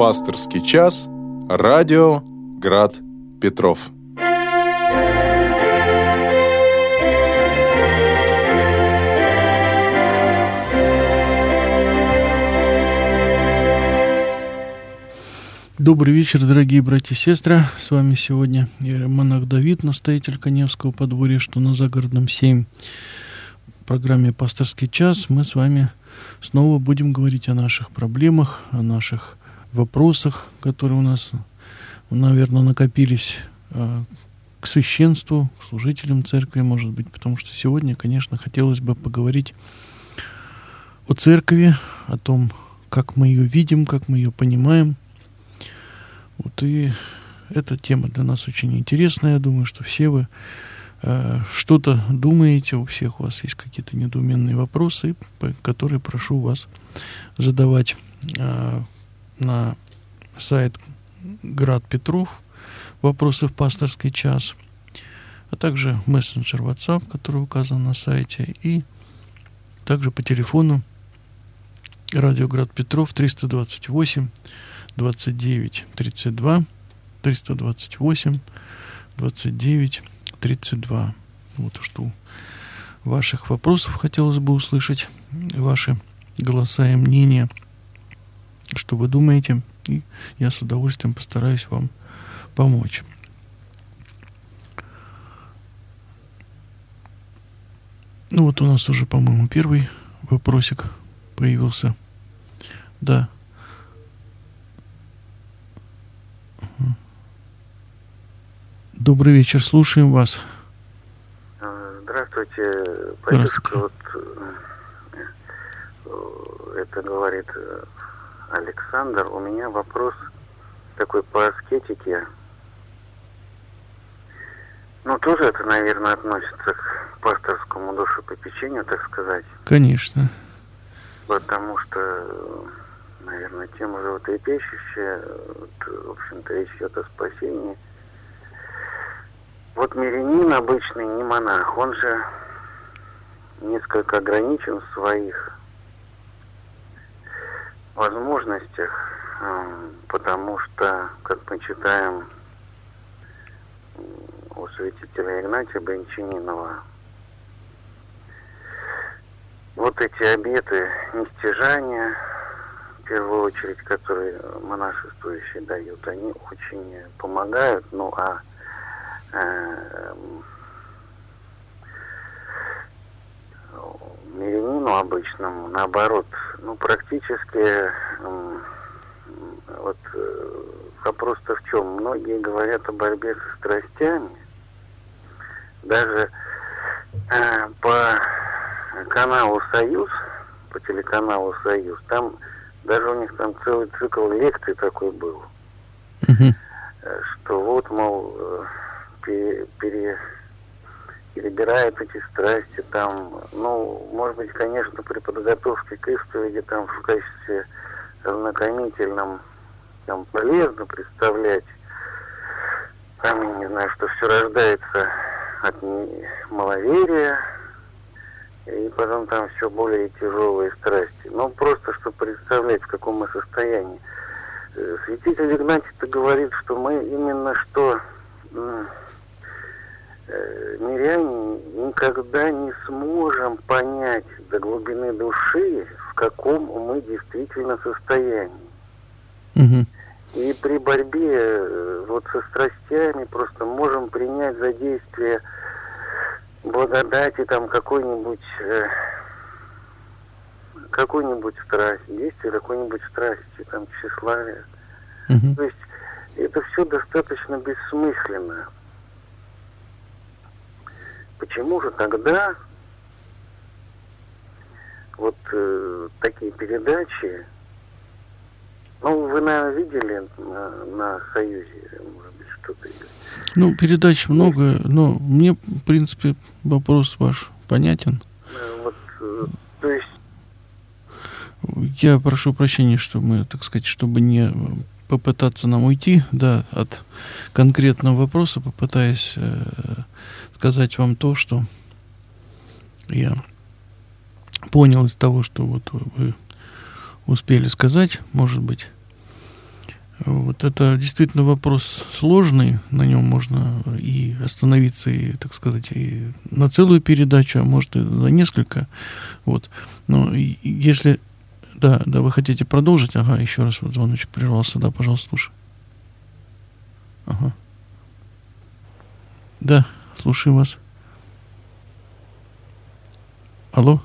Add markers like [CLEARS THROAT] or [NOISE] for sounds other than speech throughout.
Пасторский час. Радио Град Петров. Добрый вечер, дорогие братья и сестры. С вами сегодня монах Давид, настоятель Коневского подворья, что на Загородном 7. В программе «Пасторский час» мы с вами снова будем говорить о наших проблемах, о наших вопросах, которые у нас, наверное, накопились э, к священству, к служителям церкви, может быть, потому что сегодня, конечно, хотелось бы поговорить о церкви, о том, как мы ее видим, как мы ее понимаем – вот и эта тема для нас очень интересная. Я думаю, что все вы э, что-то думаете, у всех у вас есть какие-то недоуменные вопросы, которые прошу вас задавать э, на сайт Град Петров вопросы в пасторский час, а также мессенджер WhatsApp, который указан на сайте, и также по телефону Радио Град Петров 328 29 32 328 29 32. Вот что ваших вопросов хотелось бы услышать, ваши голоса и мнения, что вы думаете, и я с удовольствием постараюсь вам помочь. Ну вот у нас уже, по-моему, первый вопросик появился. Да. Добрый вечер, слушаем вас. Здравствуйте, Здравствуйте. Вот, э, это говорит э, Александр. У меня вопрос такой по аскетике. Ну, тоже это, наверное, относится к пасторскому душепопечению, так сказать. Конечно. Потому что, наверное, тема животрепещущая. Вот, в общем-то, речь идет о спасении – вот мирянин обычный, не монах, он же несколько ограничен в своих возможностях, эм, потому что, как мы читаем у святителя Игнатия Бринчанинова, вот эти обеты нестяжания, в первую очередь, которые монашествующие дают, они очень помогают, ну а Эм, мирянину обычному, наоборот, ну, практически вот э, вопрос-то в чем? Многие говорят о борьбе со страстями. Даже э, по каналу «Союз», по телеканалу «Союз», там даже у них там целый цикл лекций такой был. Uh-huh. Что вот, мол, э, пере, пере, перебирает эти страсти там, ну, может быть, конечно, при подготовке к исповеди там в качестве знакомительном там полезно представлять, там, я не знаю, что все рождается от маловерия, и потом там все более тяжелые страсти. Ну, просто, чтобы представлять, в каком мы состоянии. Э, святитель Игнатий-то говорит, что мы именно что миряне никогда не сможем понять до глубины души, в каком мы действительно состоянии. Угу. И при борьбе э, вот со страстями просто можем принять за действие благодати там какой-нибудь э, какой-нибудь страсть, действие какой-нибудь страсти, там тщеславия. Угу. То есть это все достаточно бессмысленно. Почему же тогда вот э, такие передачи, ну, вы, наверное, видели на, на Союзе, может быть, что-то. Ну, передач много, но мне, в принципе, вопрос ваш понятен. Э, вот, э, то есть... Я прошу прощения, что мы, так сказать, чтобы не попытаться нам уйти, да, от конкретного вопроса, попытаясь э, сказать вам то, что я понял из того, что вот вы успели сказать, может быть. Вот это действительно вопрос сложный, на нем можно и остановиться, и, так сказать, и на целую передачу, а может и на несколько. Вот. Но если... Да, да, вы хотите продолжить? Ага, еще раз вот звоночек прервался. Да, пожалуйста, слушай. Ага. Да, слушаю вас. Алло?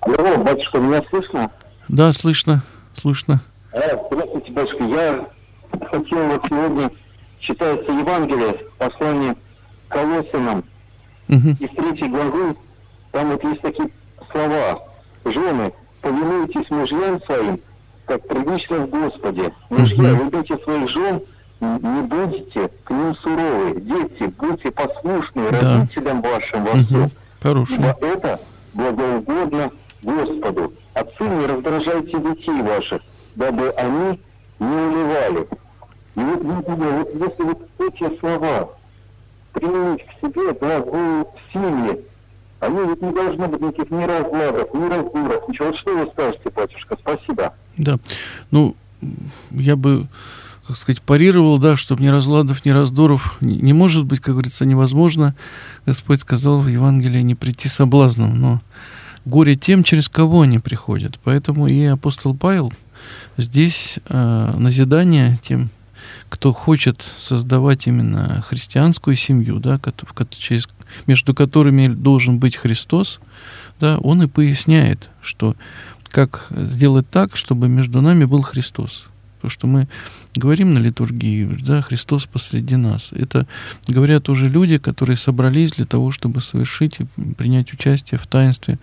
Алло, батюшка, меня слышно? Да, слышно, слышно. А, здравствуйте, батюшка. Я хотел вот сегодня, читается Евангелие, послание Колосинам, угу. из третьей главы, там вот есть такие слова. Жены, повинуйтесь мужьям своим, как прилично в Господе. Мужья, угу. любите своих жен, не будьте к ним суровы. Дети, будьте послушны да. родителям вашим во всем. Угу. Хорошо. Ибо это благоугодно Господу. Отцы, не раздражайте детей ваших, дабы они не уливали. И вот, вот, вот если вот эти слова применить к себе, да, в семье, они ведь не должны быть никаких ни разладов, ни раздуров, ничего. Вот что вы скажете, батюшка? Спасибо. Да. Ну, я бы как сказать, парировал, да, чтобы ни разладов, ни раздоров не, может быть, как говорится, невозможно. Господь сказал в Евангелии не прийти соблазном, но горе тем, через кого они приходят. Поэтому и апостол Павел здесь э, назидание тем, кто хочет создавать именно христианскую семью, да, через, между которыми должен быть Христос, да, он и поясняет, что как сделать так, чтобы между нами был Христос. То, что мы говорим на литургии, да, Христос посреди нас. Это говорят уже люди, которые собрались для того, чтобы совершить и принять участие в таинстве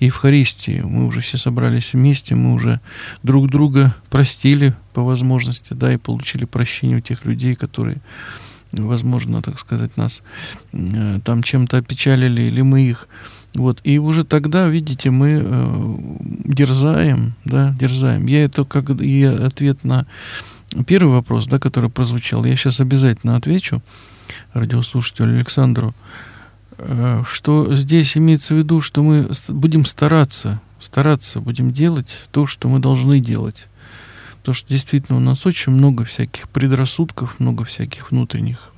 Евхаристии. Мы уже все собрались вместе, мы уже друг друга простили по возможности, да, и получили прощение у тех людей, которые возможно, так сказать, нас э, там чем-то опечалили, или мы их. Вот. И уже тогда, видите, мы э, дерзаем, да, дерзаем. Я это как и ответ на первый вопрос, да, который прозвучал, я сейчас обязательно отвечу радиослушателю Александру, э, что здесь имеется в виду, что мы будем стараться, стараться будем делать то, что мы должны делать. Потому что действительно у нас очень много всяких предрассудков, много всяких внутренних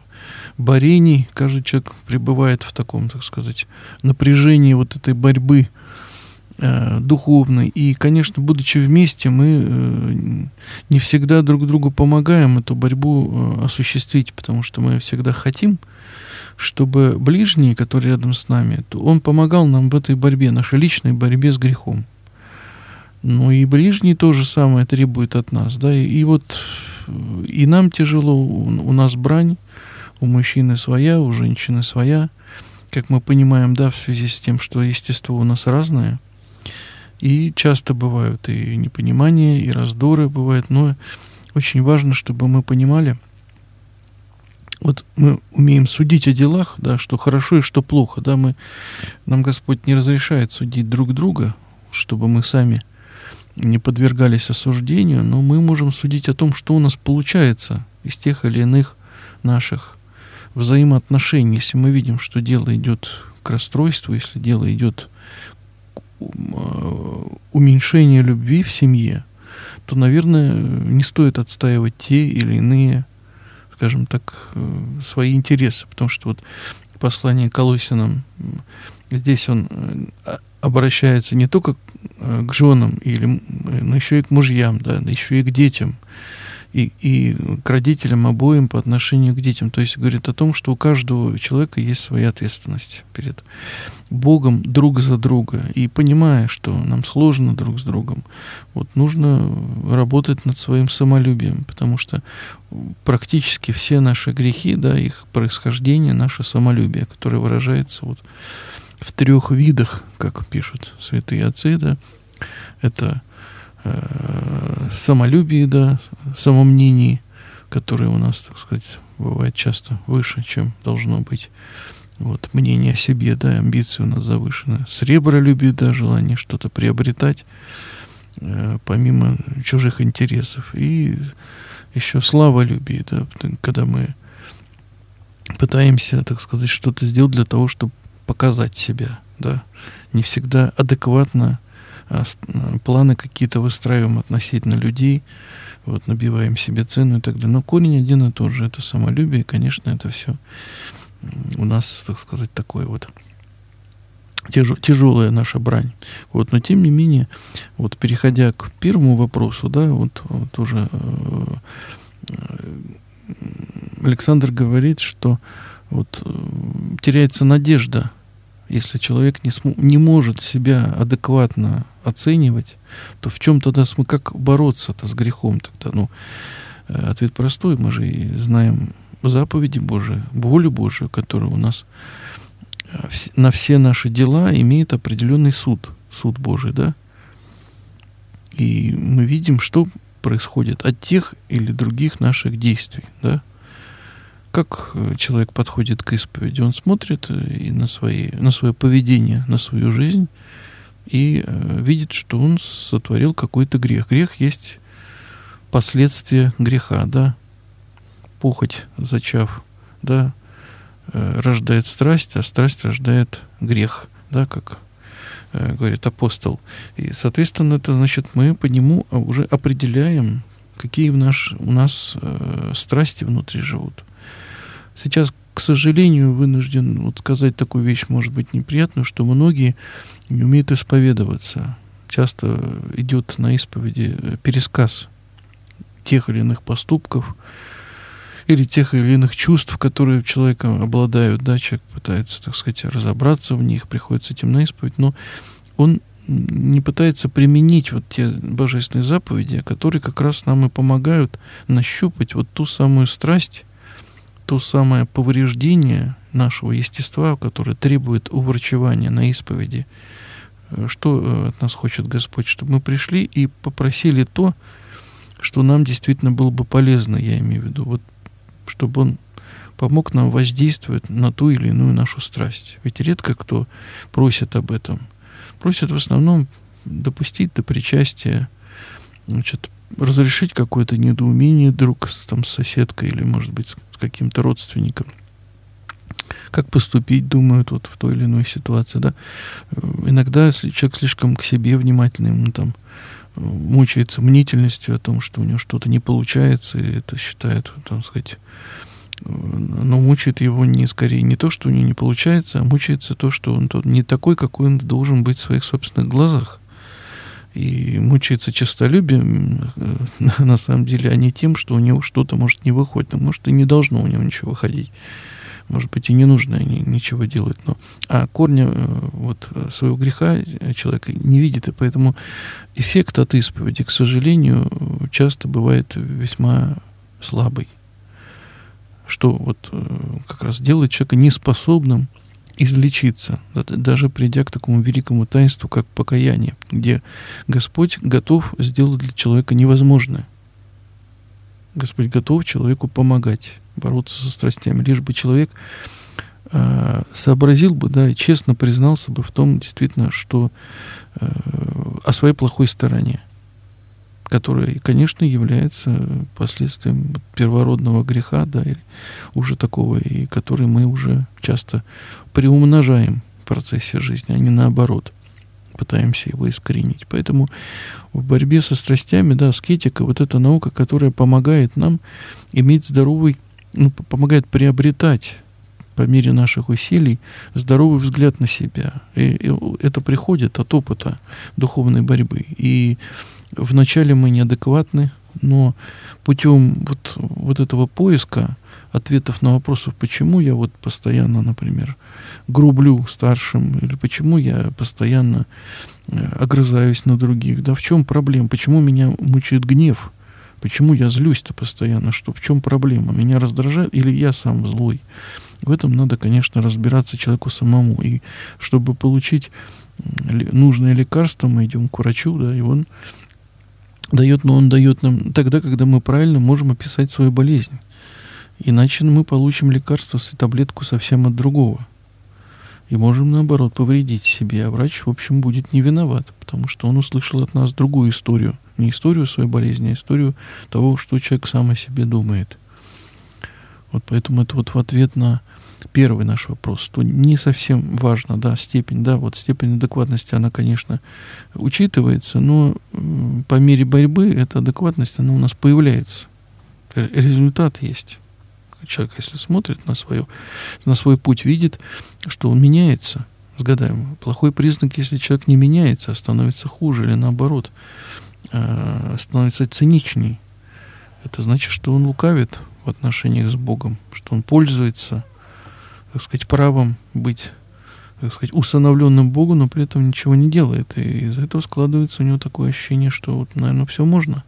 борений. Каждый человек пребывает в таком, так сказать, напряжении вот этой борьбы э, духовной. И, конечно, будучи вместе, мы э, не всегда друг другу помогаем эту борьбу э, осуществить, потому что мы всегда хотим, чтобы ближний, который рядом с нами, то он помогал нам в этой борьбе, нашей личной борьбе с грехом. Ну и ближний то же самое требует от нас, да, и, и вот э, и нам тяжело, у, у нас брань, у мужчины своя, у женщины своя, как мы понимаем, да, в связи с тем, что естество у нас разное, и часто бывают и непонимания, и раздоры бывают, но очень важно, чтобы мы понимали, вот мы умеем судить о делах, да, что хорошо и что плохо, да, мы, нам Господь не разрешает судить друг друга, чтобы мы сами не подвергались осуждению, но мы можем судить о том, что у нас получается из тех или иных наших взаимоотношений. Если мы видим, что дело идет к расстройству, если дело идет Э, уменьшения любви в семье, то, наверное, не стоит отстаивать те или иные, скажем так, э, свои интересы. Потому что вот послание Колосинам, здесь он э, обращается не только к женам, или, но еще и к мужьям, да, еще и к детям и, и к родителям обоим по отношению к детям. То есть говорит о том, что у каждого человека есть своя ответственность перед Богом друг за друга. И понимая, что нам сложно друг с другом, вот нужно работать над своим самолюбием, потому что практически все наши грехи, да, их происхождение, наше самолюбие, которое выражается вот в трех видах, как пишут святые отцы, да, это самолюбии, да, самомнении, которое у нас, так сказать, бывает часто выше, чем должно быть. Вот, мнение о себе, да, амбиции у нас завышены. Сребролюбие, да, желание что-то приобретать, э, помимо чужих интересов. И еще славолюбие, да, когда мы пытаемся, так сказать, что-то сделать для того, чтобы показать себя, да, не всегда адекватно планы какие-то выстраиваем относительно людей, вот, набиваем себе цену и так далее. Но корень один и тот же, это самолюбие, и, конечно, это все у нас, так сказать, такое вот тяж, тяжелая наша брань. Вот, но тем не менее, вот переходя к первому вопросу, да, вот, вот тоже э, Александр говорит, что вот э, теряется надежда, если человек не, см- не может себя адекватно оценивать, то в чем тогда мы как бороться-то с грехом тогда? Ну, э, ответ простой, мы же и знаем заповеди Божии, волю Божию, которая у нас э, на все наши дела имеет определенный суд, суд Божий, да? И мы видим, что происходит от тех или других наших действий, да? Как э, человек подходит к исповеди? Он смотрит э, и на, свои, на свое поведение, на свою жизнь и э, видит, что он сотворил какой-то грех. Грех есть последствия греха, да? Похоть, зачав, да, э, рождает страсть, а страсть рождает грех, да, как Э, говорит апостол. И, соответственно, это значит, мы по нему уже определяем, какие в наш, у нас э, страсти внутри живут. Сейчас, к сожалению, вынужден вот сказать такую вещь, может быть, неприятную, что многие не умеют исповедоваться. Часто идет на исповеди э, пересказ тех или иных поступков, или тех или иных чувств, которые человеком обладают, да, человек пытается, так сказать, разобраться в них, приходит с этим на исповедь, но он не пытается применить вот те божественные заповеди, которые как раз нам и помогают нащупать вот ту самую страсть, то самое повреждение нашего естества, которое требует уврачевания на исповеди. Э, что э, от нас хочет Господь? Чтобы мы пришли и попросили то, что нам действительно было бы полезно, я имею в виду. Вот чтобы он помог нам воздействовать на ту или иную нашу страсть. Ведь редко кто просит об этом. Просит в основном допустить до причастия, значит, разрешить какое-то недоумение друг с, там, с соседкой или, может быть, с каким-то родственником. Как поступить, думают вот в той или иной ситуации, да. Иногда, если человек слишком к себе внимательный, ну, там, мучается мнительностью о том, что у него что-то не получается, и это считает, там сказать, но мучает его не скорее не то, что у него не получается, а мучается то, что он тот не такой, какой он должен быть в своих собственных глазах. И мучается честолюбием, [LAUGHS] на самом деле, а не тем, что у него что-то может не выходит. Ну, может, и не должно у него ничего выходить может быть, и не нужно ничего делать. Но, а корня э, вот, своего греха человек не видит, и поэтому эффект от исповеди, к сожалению, часто бывает весьма слабый. Что вот э, как раз делает человека неспособным излечиться, даже придя к такому великому таинству, как покаяние, где Господь готов сделать для человека невозможное. Господь готов человеку помогать бороться со страстями, лишь бы человек э, сообразил бы, да, и честно признался бы в том, действительно, что э, о своей плохой стороне, которая, конечно, является последствием первородного греха, да, или уже такого, и который мы уже часто приумножаем в процессе жизни, а не наоборот пытаемся его искоренить. Поэтому в борьбе со страстями, да, аскетика, вот эта наука, которая помогает нам иметь здоровый ну, помогает приобретать по мере наших усилий здоровый взгляд на себя. И, и это приходит от опыта духовной борьбы. И вначале мы неадекватны, но путем вот, вот этого поиска ответов на вопросы, почему я вот постоянно, например, грублю старшим, или почему я постоянно э, огрызаюсь на других, да, в чем проблема, почему меня мучает гнев, Почему я злюсь-то постоянно? Что, в чем проблема? Меня раздражает или я сам злой? В этом надо, конечно, разбираться человеку самому. И чтобы получить нужное лекарство, мы идем к врачу, да, и он дает, но он дает нам тогда, когда мы правильно можем описать свою болезнь. Иначе мы получим лекарство, таблетку совсем от другого. И можем, наоборот, повредить себе. А врач, в общем, будет не виноват, потому что он услышал от нас другую историю. Не историю своей болезни, а историю того, что человек сам о себе думает. Вот поэтому это вот в ответ на первый наш вопрос, то не совсем важно, да, степень, да, вот степень адекватности, она, конечно, учитывается, но по мере борьбы эта адекватность, она у нас появляется. Результат есть. Человек, если смотрит на, свое, на свой путь, видит, что он меняется с годами. Плохой признак, если человек не меняется, а становится хуже или наоборот, а, становится циничней. Это значит, что он лукавит в отношениях с Богом, что он пользуется, так сказать, правом быть, так сказать, усыновленным Богу, но при этом ничего не делает. И из-за этого складывается у него такое ощущение, что вот, наверное, все можно.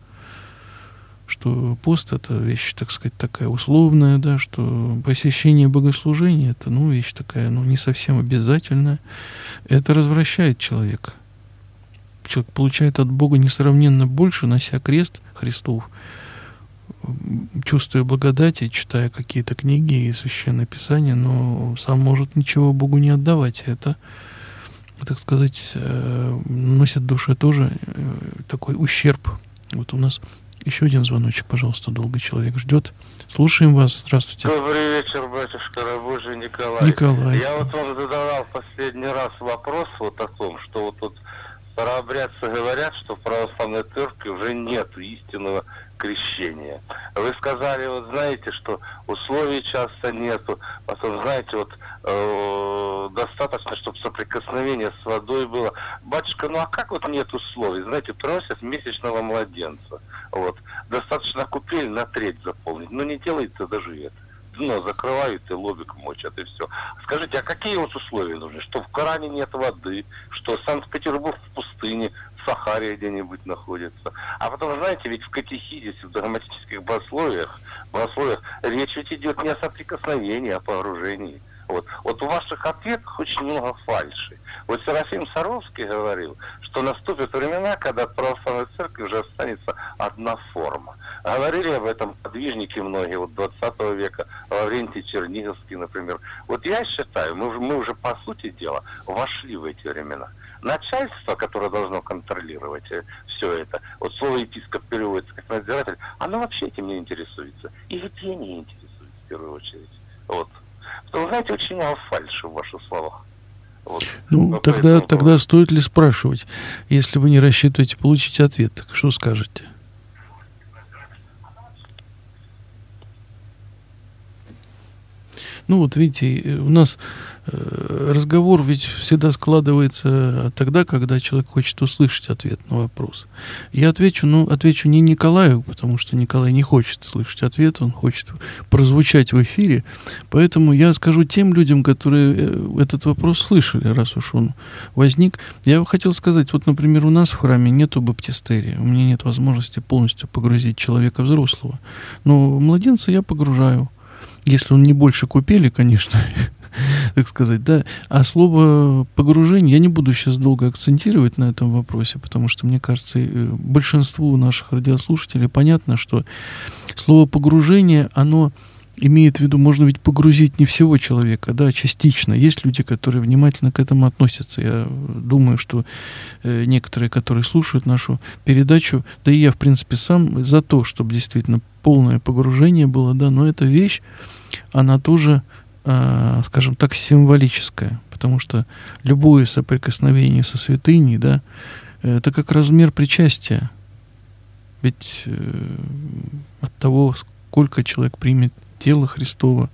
Что пост это вещь, так сказать, такая условная, да, что посещение богослужения это, ну, вещь такая, ну, не совсем обязательная. Это развращает человека. Человек получает от Бога несравненно больше, нося крест Христов, чувствуя благодати, читая какие-то книги и священное писание, но сам может ничего Богу не отдавать. Это, так сказать, э, носит душе тоже э, такой ущерб. Вот у нас еще один звоночек, пожалуйста, долго человек ждет. Слушаем вас. Здравствуйте. Добрый вечер, батюшка Рабожий Николай. Николай. Я вот вам задавал в последний раз вопрос вот о том, что вот тут старообрядцы говорят, что в православной церкви уже нет истинного крещения. Вы сказали, вот знаете, что условий часто нету. Потом, знаете, вот э, достаточно, чтобы соприкосновение с водой было. Батюшка, ну а как вот нет условий? Знаете, просят месячного младенца. Вот. Достаточно купель на треть заполнить. Но не делается даже это дно закрывают и лобик мочат, и все. Скажите, а какие вот условия нужны? Что в Коране нет воды, что Санкт-Петербург в пустыне, Сахаре где-нибудь находится. А потом, знаете, ведь в катехизисе, в догматических богословиях, богословиях речь ведь идет не о соприкосновении, а о погружении. Вот. вот в ваших ответах очень много фальши. Вот Серафим Саровский говорил, что наступят времена, когда в православной церкви уже останется одна форма. Говорили об этом подвижники многие, вот 20 века, Лаврентий Черниговский, например. Вот я считаю, мы, мы уже, по сути дела, вошли в эти времена начальство, которое должно контролировать э, все это, вот слово епископ переводится как надзиратель, оно вообще этим не интересуется. И людей не интересует в первую очередь. Вот. Потому, знаете, очень мало фальши в ваших словах. Вот. Ну, тогда, тогда стоит ли спрашивать, если вы не рассчитываете получить ответ, так что скажете? Ну вот видите, у нас Э, разговор ведь всегда складывается тогда, когда человек хочет услышать ответ на вопрос. Я отвечу, ну, отвечу не Николаю, потому что Николай не хочет слышать ответ, он хочет прозвучать в эфире. Поэтому я скажу тем людям, которые э, этот вопрос слышали, раз уж он возник. Я хотел сказать, вот, например, у нас в храме нету баптистерии, у меня нет возможности полностью погрузить человека взрослого. Но младенца я погружаю. Если он не больше купели, конечно, [LAUGHS] так сказать, да. А слово погружение я не буду сейчас долго акцентировать на этом вопросе, потому что, мне кажется, большинству наших радиослушателей понятно, что слово погружение, оно имеет в виду, можно ведь погрузить не всего человека, да, частично. Есть люди, которые внимательно к этому относятся. Я думаю, что э, некоторые, которые слушают нашу передачу, да и я, в принципе, сам за то, чтобы действительно полное погружение было, да, но эта вещь, она тоже э, скажем так, символическое, потому что любое соприкосновение со святыней, да, это как размер причастия. Ведь э, от того, сколько человек примет тело Христова,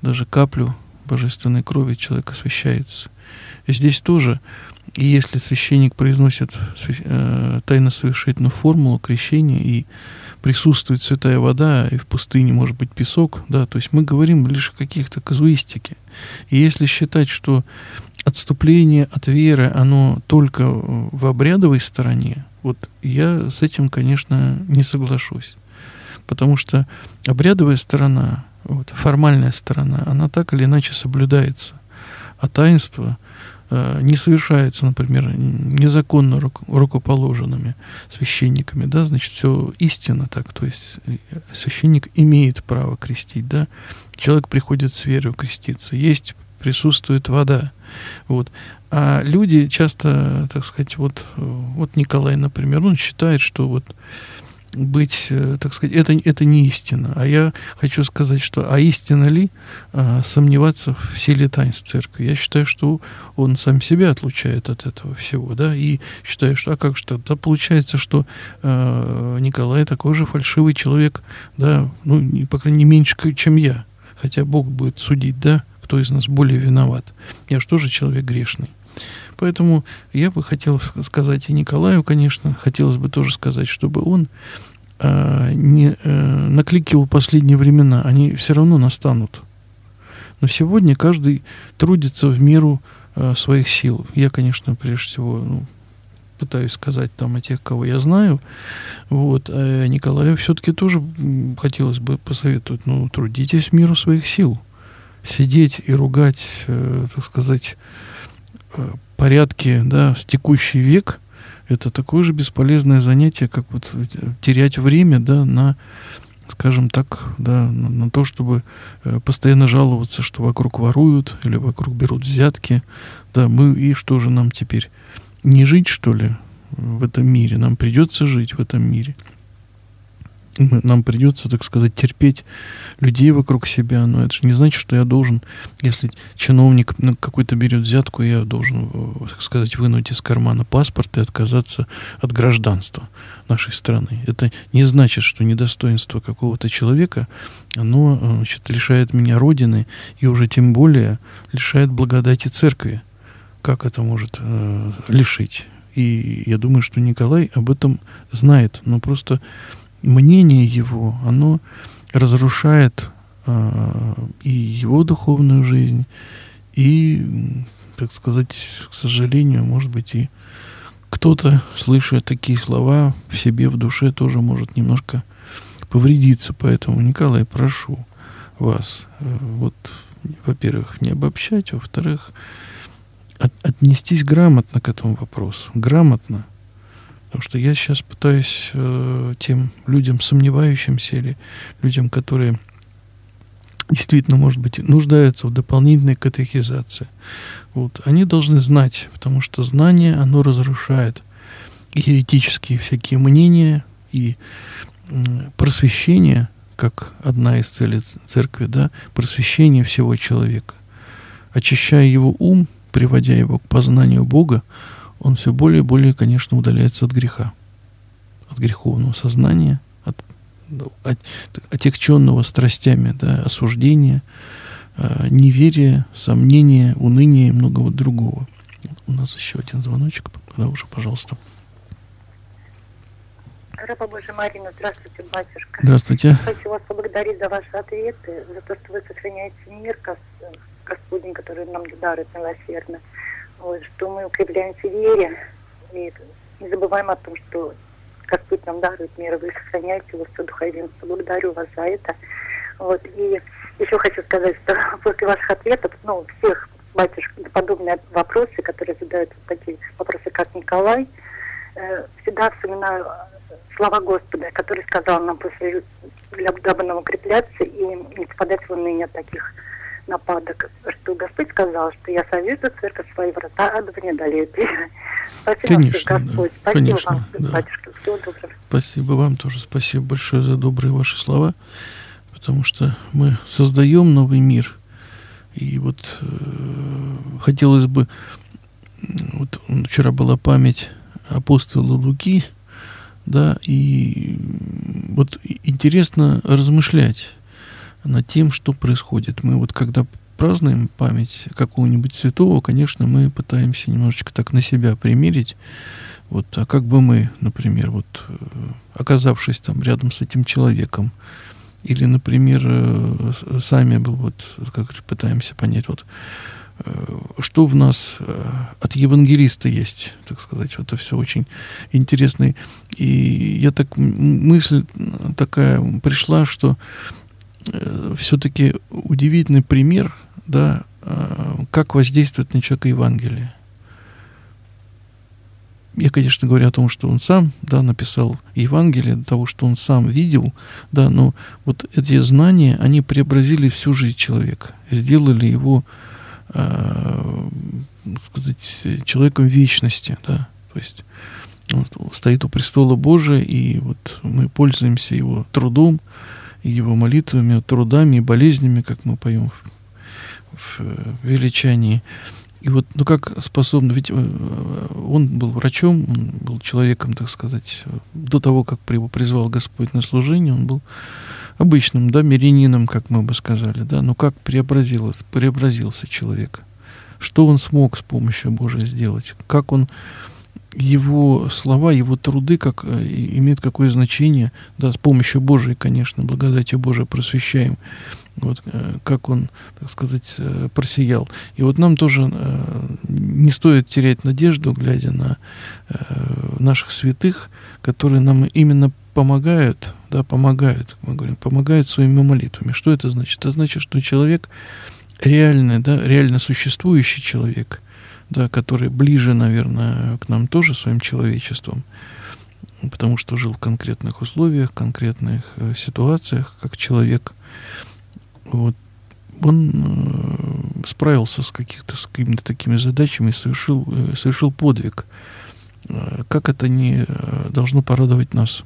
даже каплю божественной крови человек освящается. И здесь тоже, и если священник произносит э, тайно совершительную формулу крещения и присутствует святая вода, и в пустыне может быть песок, да, то есть мы говорим лишь о каких-то казуистике. И если считать, что отступление от веры, оно только в обрядовой стороне, вот я с этим, конечно, не соглашусь. Потому что обрядовая сторона, вот, формальная сторона, она так или иначе соблюдается. А таинство — Э, не совершается, например, незаконно рукоположенными священниками, да, значит, все истинно так, то есть э, священник имеет право крестить, да, человек приходит с верой креститься, есть, присутствует вода, вот. А люди часто, так сказать, вот, вот Николай, например, он считает, что вот быть, э, так сказать, это, это не истина. А я хочу сказать, что а истина ли а, сомневаться в силе таинств церкви? Я считаю, что он сам себя отлучает от этого всего, да, и считаю, что, а как же тогда получается, что а, Николай такой же фальшивый человек, да, ну, не, по крайней мере, меньше, чем я. Хотя Бог будет судить, да, кто из нас более виноват. Я же тоже человек грешный. Поэтому я бы хотел сказать и Николаю, конечно, хотелось бы тоже сказать, чтобы он э, не э, накликивал последние времена. Они все равно настанут. Но сегодня каждый трудится в меру э, своих сил. Я, конечно, прежде всего ну, пытаюсь сказать там о тех, кого я знаю. Вот. А Николаю все-таки тоже хотелось бы посоветовать, ну, трудитесь в меру своих сил. Сидеть и ругать, э, так сказать, э, порядке, да, с текущий век, это такое же бесполезное занятие, как вот терять время, да, на, скажем так, да, на, на то, чтобы э, постоянно жаловаться, что вокруг воруют или вокруг берут взятки, да, мы и что же нам теперь? Не жить что ли в этом мире? Нам придется жить в этом мире нам придется, так сказать, терпеть людей вокруг себя, но это же не значит, что я должен, если чиновник какой-то берет взятку, я должен, э, так сказать, вынуть из кармана паспорт и отказаться от гражданства нашей страны. Это не значит, что недостоинство какого-то человека, оно э, значит, лишает меня Родины и уже тем более лишает благодати церкви. Как это может э, лишить? И я думаю, что Николай об этом знает, но просто мнение его, оно разрушает э, и его духовную жизнь, и, так сказать, к сожалению, может быть, и кто-то, слыша такие слова, в себе, в душе тоже может немножко повредиться. Поэтому, Николай, прошу вас, э, вот, во-первых, не обобщать, во-вторых, от, отнестись грамотно к этому вопросу. Грамотно. Потому что я сейчас пытаюсь э, тем людям, сомневающимся или людям, которые действительно, может быть, нуждаются в дополнительной катехизации. Вот. Они должны знать, потому что знание, оно разрушает еретические всякие мнения и просвещение, как одна из целей церкви, да, просвещение всего человека. Очищая его ум, приводя его к познанию Бога, он все более и более, конечно, удаляется от греха, от греховного сознания, от, от отягченного страстями, да, осуждения, э, неверия, сомнения, уныния и многого другого. У нас еще один звоночек, тогда уже, пожалуйста. Раба Божия Марина, здравствуйте, батюшка. Здравствуйте. Хочу вас поблагодарить за ваши ответы, за то, что вы сохраняете мир Господень, который нам дарит милосердно вот, что мы укрепляемся в вере и не забываем о том, что Господь нам дарует мир, вы сохраняете его все духовенство. Благодарю вас за это. Вот, и еще хочу сказать, что [LAUGHS] после ваших ответов, ну, всех батюшек, подобные вопросы, которые задают вот такие вопросы, как Николай, э, всегда вспоминаю слова Господа, который сказал нам после для, дабы нам укрепляться и не попадать в уныние таких нападок, что Господь сказал, что я советую церковь свои врата ада не далее. [LAUGHS] Спасибо, Конечно, Господь. Да. Спасибо Конечно, вам, да. батюшка. Всего доброго. Спасибо вам тоже. Спасибо большое за добрые ваши слова, потому что мы создаем новый мир. И вот э, хотелось бы, вот вчера была память апостола Луки, да, и вот интересно размышлять над тем, что происходит. Мы вот когда празднуем память какого-нибудь святого, конечно, мы пытаемся немножечко так на себя примерить. Вот, а как бы мы, например, вот, э, оказавшись там рядом с этим человеком, или, например, э, сами бы вот как пытаемся понять, вот, э, что в нас от евангелиста есть, так сказать, вот это все очень интересно. И я так, мысль такая пришла, что э, все-таки удивительный пример, да, э, как воздействует на человека Евангелие. Я, конечно, говорю о том, что он сам, да, написал Евангелие, того, что он сам видел, да, но вот эти знания, они преобразили всю жизнь человека, сделали его, э, сказать, человеком вечности, да, то есть вот, стоит у престола Божия, и вот мы пользуемся его трудом, его молитвами, трудами и болезнями, как мы поем в, в величании. И вот, ну как способен, ведь э, он был врачом, он был человеком, так сказать, до того, как его призвал Господь на служение, он был обычным, да, мирянином, как мы бы сказали, да, но как преобразился, преобразился человек, что он смог с помощью Божией сделать, как он его слова, его труды как, э, имеют какое значение, да, с помощью Божией, конечно, благодатью Божией просвещаем, вот э, как он, так сказать, э, просиял. И вот нам тоже не стоит терять надежду, глядя на наших святых, которые нам именно помогают, да, помогают, мы говорим, помогают своими молитвами. Что это значит? Это значит, что человек реальный, да, реально существующий человек – да, который ближе, наверное, к нам тоже своим человечеством, потому что жил в конкретных условиях, конкретных э, ситуациях, как человек. Вот. Он э, справился с, каких-то, с какими-то такими задачами и совершил, э, совершил подвиг. Э, как это не э, должно порадовать нас?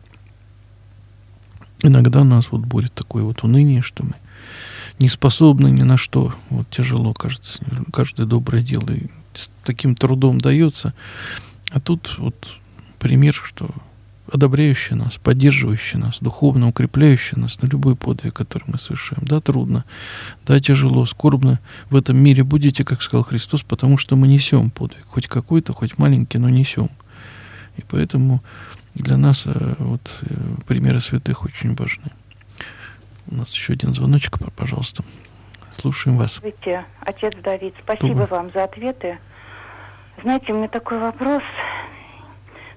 Иногда нас вот будет такое вот уныние, что мы не способны ни на что. Вот тяжело, кажется, каждое доброе дело. С таким трудом дается. А тут вот пример, что одобряющий нас, поддерживающий нас, духовно укрепляющий нас на любой подвиг, который мы совершаем. Да, трудно, да, тяжело, скорбно в этом мире будете, как сказал Христос, потому что мы несем подвиг, хоть какой-то, хоть маленький, но несем. И поэтому для нас э, вот э, примеры святых очень важны. У нас еще один звоночек, пожалуйста. Слушаем вас. Здравствуйте, отец Давид. Спасибо Дума. вам за ответы. Знаете, у меня такой вопрос,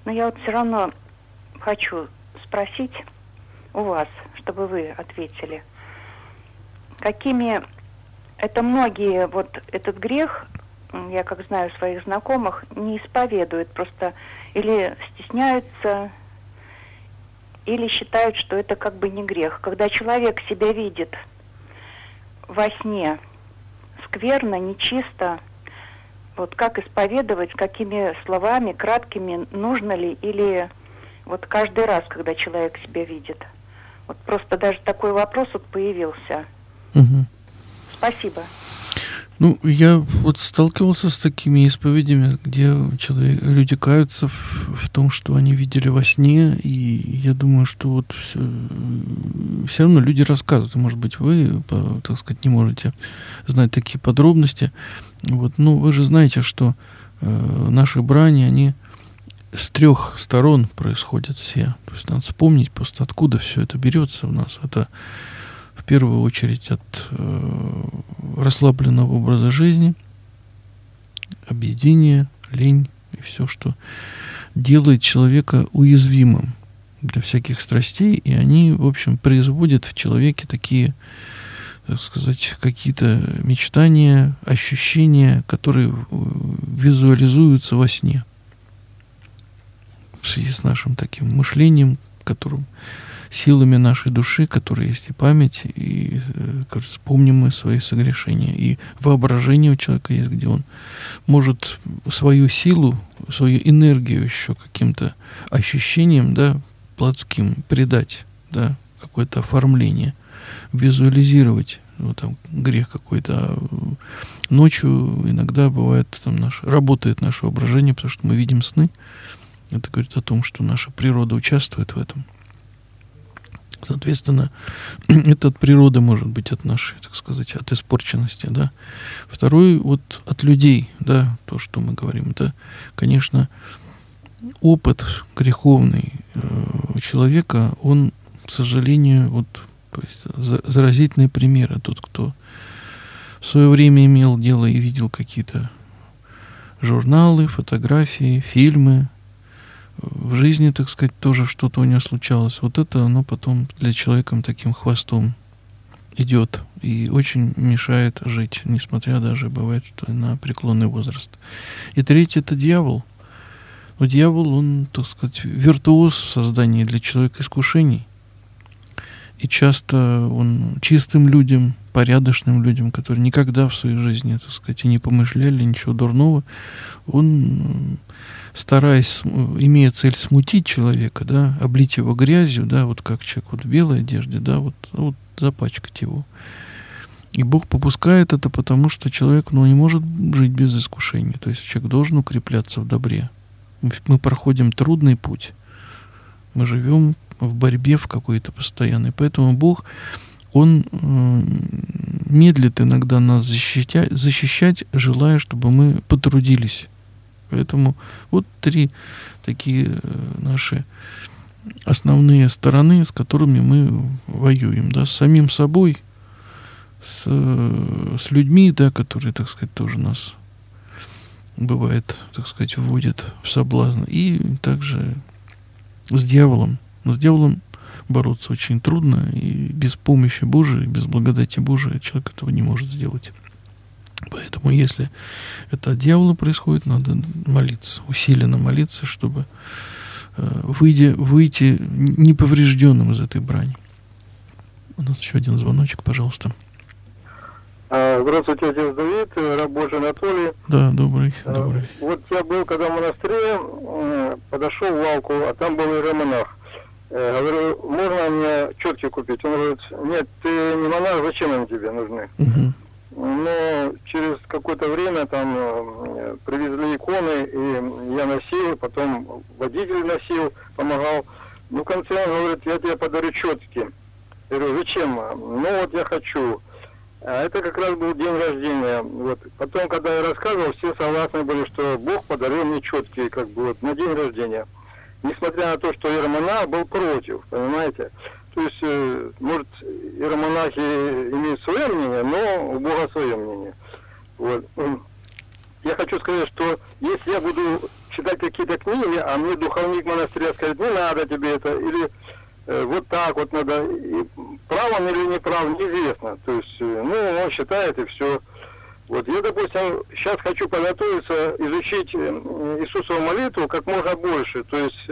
но я вот все равно хочу спросить у вас, чтобы вы ответили. Какими это многие вот этот грех, я как знаю своих знакомых, не исповедуют, просто или стесняются, или считают, что это как бы не грех. Когда человек себя видит – во сне скверно, нечисто, вот как исповедовать, какими словами, краткими, нужно ли, или вот каждый раз, когда человек себя видит. Вот просто даже такой вопрос вот появился. Угу. Спасибо. Ну, я вот сталкивался с такими исповедями, где человек, люди каются в, в том, что они видели во сне, и я думаю, что вот все, все равно люди рассказывают. Может быть, вы, так сказать, не можете знать такие подробности. Вот, ну, вы же знаете, что э, наши брани, они с трех сторон происходят все. То есть надо вспомнить просто, откуда все это берется у нас. Это в первую очередь от э, расслабленного образа жизни, объедения, лень и все, что делает человека уязвимым для всяких страстей, и они, в общем, производят в человеке такие, так сказать, какие-то мечтания, ощущения, которые э, визуализуются во сне. В связи с нашим таким мышлением, которым силами нашей души, которые есть и память, и э, кажется, помним мы свои согрешения. И воображение у человека есть, где он может свою силу, свою энергию еще каким-то ощущением, да, плотским придать, да, какое-то оформление, визуализировать ну, там, грех какой-то. А ночью иногда бывает, там, наш, работает наше воображение, потому что мы видим сны. Это говорит о том, что наша природа участвует в этом. Соответственно, [CLEARS THROAT] это от природы может быть, от нашей, так сказать, от испорченности, да. Второй вот от людей, да, то, что мы говорим, это, конечно, опыт греховный э, человека, он, к сожалению, вот, то есть заразительные примеры. Тот, кто в свое время имел дело и видел какие-то журналы, фотографии, фильмы, в жизни, так сказать, тоже что-то у него случалось. Вот это оно потом для человека таким хвостом идет и очень мешает жить, несмотря даже бывает, что на преклонный возраст. И третье это дьявол. Но дьявол, он, так сказать, виртуоз в создании для человека искушений. И часто он чистым людям, порядочным людям, которые никогда в своей жизни, так сказать, и не помышляли ничего дурного, он, стараясь, имея цель смутить человека, да, облить его грязью, да, вот как человек вот в белой одежде, да, вот, вот запачкать его. И Бог попускает это, потому что человек ну, не может жить без искушений. То есть человек должен укрепляться в добре. Мы проходим трудный путь. Мы живем в борьбе в какой-то постоянной. Поэтому Бог, Он э, медлит иногда нас защищать, защищать, желая, чтобы мы потрудились. Поэтому вот три такие э, наши основные стороны, с которыми мы воюем. Да, с самим собой, с, с людьми, да, которые, так сказать, тоже нас бывает, так сказать, вводят в соблазн. И также с дьяволом. Но с дьяволом бороться очень трудно, и без помощи Божией, без благодати Божией человек этого не может сделать. Поэтому, если это от дьявола происходит, надо молиться, усиленно молиться, чтобы э, выйти, выйти неповрежденным из этой брани. У нас еще один звоночек, пожалуйста. А, здравствуйте, отец Давид, раб Божий Анатолий. Да, добрый, а, добрый. Вот я был, когда в монастыре, подошел в лавку, а там был иеромонах. Э, говорю, можно мне четки купить? Он говорит, нет, ты не монах, зачем они тебе нужны? Угу. Но через какое-то время там э, привезли иконы, и я носил, потом водитель носил, помогал. Ну, в конце он говорит, я тебе подарю четки. Я говорю, зачем? Ну, вот я хочу. А это как раз был день рождения. Вот. Потом, когда я рассказывал, все согласны были, что Бог подарил мне четкие, как бы вот, на день рождения. Несмотря на то, что Иеромонах был против, понимаете? То есть, э, может, иеромонахи имеют свое мнение, но у Бога свое мнение. Вот. Я хочу сказать, что если я буду читать какие-то книги, а мне духовник монастыря скажет, не надо тебе это, или Э, вот так вот надо. И прав он или не прав, неизвестно. То есть, э, ну, он считает и все. Вот я, допустим, сейчас хочу подготовиться, изучить э, Иисусову молитву как можно больше, то есть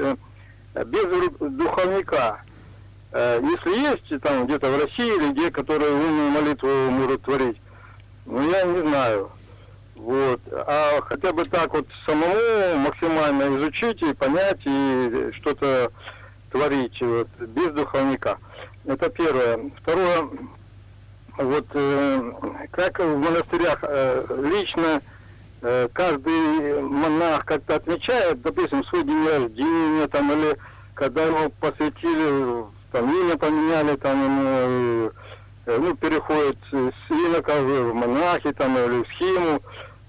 без духовника. Если есть там где-то в России или где, которые умную молитву могут творить, ну я не знаю. Вот. А хотя бы так вот самому максимально изучить и понять, и что-то творить вот, без духовника. Это первое. Второе, вот э, как в монастырях э, лично э, каждый монах как-то отмечает, допустим, свой день рождения, там, или когда ему посвятили, там, имя поменяли, там, э, ну, переходит с инока в монахи, там, или в схему.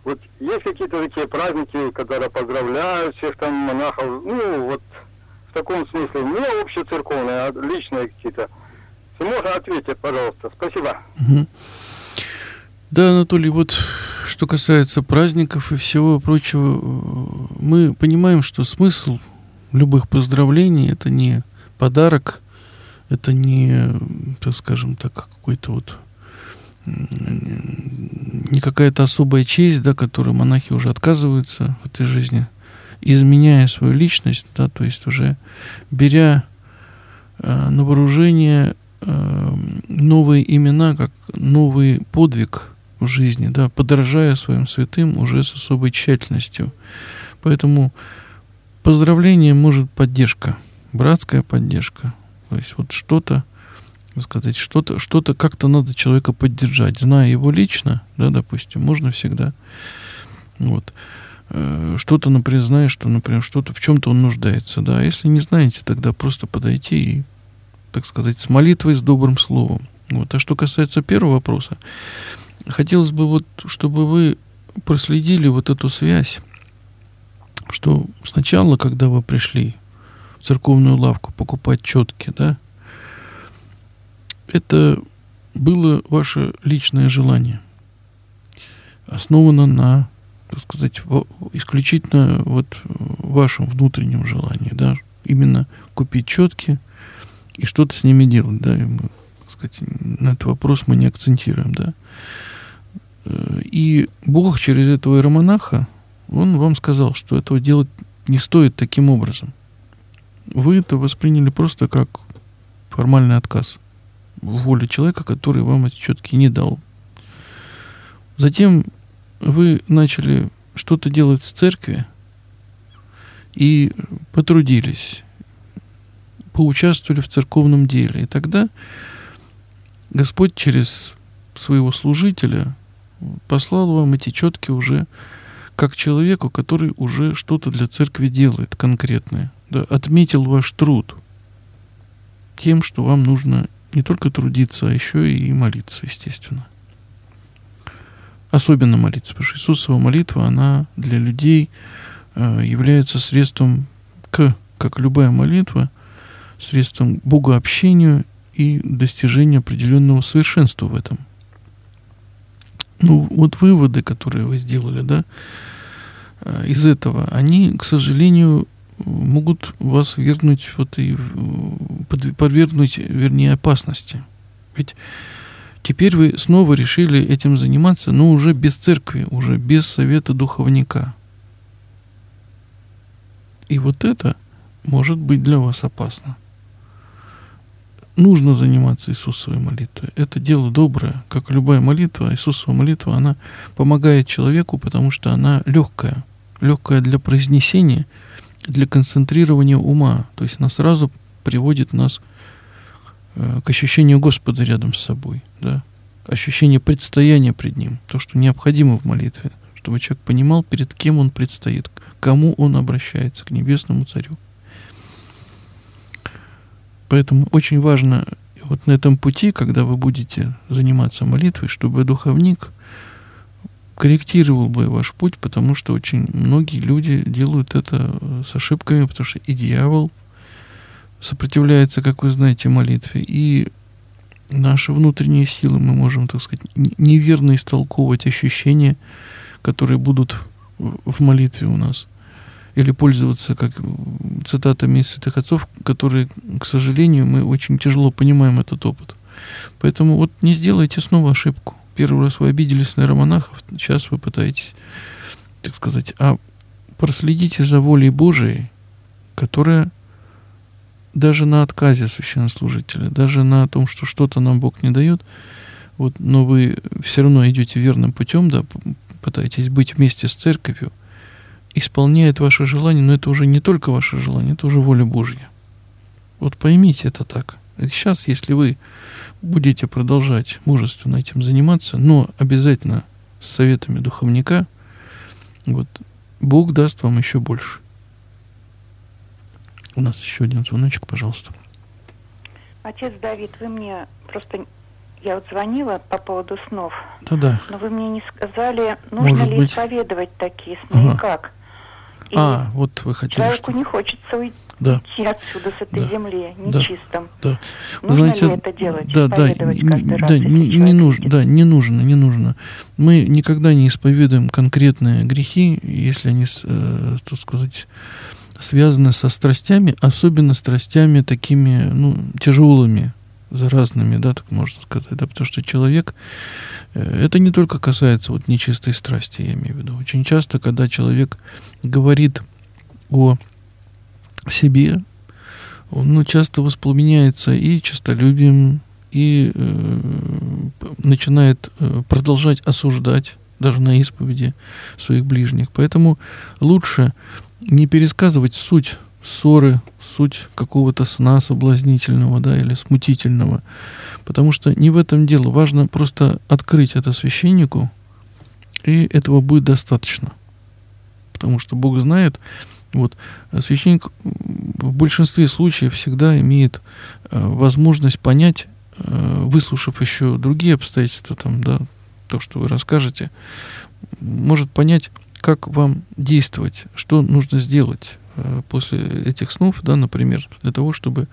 Вот есть какие-то такие праздники, когда поздравляют всех там монахов, ну, вот в таком смысле, не общецерковные, а личные какие-то. Можно ответить, пожалуйста. Спасибо. Угу. Да, Анатолий, вот что касается праздников и всего прочего, мы понимаем, что смысл любых поздравлений это не подарок, это не, так скажем так, какой-то вот не какая-то особая честь, да, которую монахи уже отказываются в этой жизни изменяя свою личность, да, то есть уже беря э, на вооружение э, новые имена, как новый подвиг в жизни, да, подражая своим святым уже с особой тщательностью. Поэтому поздравление может поддержка, братская поддержка. То есть вот что-то, сказать, что-то, что-то как-то надо человека поддержать. Зная его лично, да, допустим, можно всегда. Вот. Э, что-то, например, знаешь, что, например, что-то в чем-то он нуждается, да. А если не знаете, тогда просто подойти и, так сказать, с молитвой, с добрым словом. Вот. А что касается первого вопроса, хотелось бы вот, чтобы вы проследили вот эту связь, что сначала, когда вы пришли в церковную лавку покупать четки, да, это было ваше личное желание, основано на так сказать, исключительно вот вашем внутреннем желании, да, именно купить четки и что-то с ними делать, да, и мы, так сказать, на этот вопрос мы не акцентируем, да. Э, и Бог через этого иеромонаха, он вам сказал, что этого делать не стоит таким образом. Вы это восприняли просто как формальный отказ. воли человека, который вам эти четкие не дал. Затем вы начали что-то делать в церкви и потрудились, поучаствовали в церковном деле. И тогда Господь через своего служителя послал вам эти четки уже как человеку, который уже что-то для церкви делает конкретное. Да, отметил ваш труд тем, что вам нужно не только трудиться, а еще и молиться, естественно. Особенно молиться, потому что Иисусова молитва, она для людей э, является средством к, как любая молитва, средством богообщению и достижению определенного совершенства в этом. Ну, вот выводы, которые вы сделали, да, э, из этого, они, к сожалению, могут вас вернуть вот и подвергнуть, вернее, опасности. Ведь теперь вы снова решили этим заниматься, но уже без церкви, уже без совета духовника. И вот это может быть для вас опасно. Нужно заниматься Иисусовой молитвой. Это дело доброе, как любая молитва. Иисусова молитва, она помогает человеку, потому что она легкая. Легкая для произнесения – для концентрирования ума. То есть она сразу приводит нас э, к ощущению Господа рядом с собой, да, ощущение предстояния пред Ним, то, что необходимо в молитве, чтобы человек понимал, перед кем он предстоит, к кому он обращается, к Небесному Царю. Поэтому очень важно вот на этом пути, когда вы будете заниматься молитвой, чтобы духовник корректировал бы ваш путь, потому что очень многие люди делают это э, с ошибками, потому что и дьявол сопротивляется, как вы знаете, молитве, и наши внутренние силы мы можем, так сказать, неверно истолковывать ощущения, которые будут в молитве у нас. Или пользоваться, как цитатами из святых отцов, которые, к сожалению, мы очень тяжело понимаем этот опыт. Поэтому вот не сделайте снова ошибку первый раз вы обиделись на романахов, сейчас вы пытаетесь, так сказать, а проследите за волей Божией, которая даже на отказе священнослужителя, даже на том, что что-то нам Бог не дает, вот, но вы все равно идете верным путем, да, пытаетесь быть вместе с церковью, исполняет ваше желание, но это уже не только ваше желание, это уже воля Божья. Вот поймите это так. Сейчас, если вы будете продолжать мужественно этим заниматься, но обязательно с советами духовника, вот, Бог даст вам еще больше. У нас еще один звоночек, пожалуйста. Отец Давид, вы мне просто... Я вот звонила по поводу снов. Да-да. Но вы мне не сказали, нужно Может ли быть. исповедовать такие сны Ага. и как. И А, вот вы хотели, человеку что... не хочется уйти Да. отсюда, с этой Да. земли, Да. нечистым. Да. Вы Нужно знаете, ли это делать? Да, да, каждый раз, да, не, не нужно, да, не нужно, не нужно. Мы никогда не исповедуем конкретные грехи, если они, э, так сказать, связаны со страстями, особенно страстями такими, ну, тяжелыми, заразными, да, так можно сказать, да, потому что человек, э, это не только касается вот нечистой страсти, я имею в виду. Очень часто, когда человек говорит о себе, он ну, часто воспламеняется и честолюбием, и э, начинает э, продолжать осуждать даже на исповеди своих ближних. Поэтому лучше не пересказывать суть ссоры, суть какого-то сна соблазнительного, да, или смутительного, потому что не в этом дело. Важно просто открыть это священнику, и этого будет достаточно. Потому что Бог знает, вот священник в большинстве случаев всегда имеет э, возможность понять, э, выслушав еще другие обстоятельства, там, да, то, что вы расскажете, может понять, как вам действовать, что нужно сделать после этих снов, да, например, для того, чтобы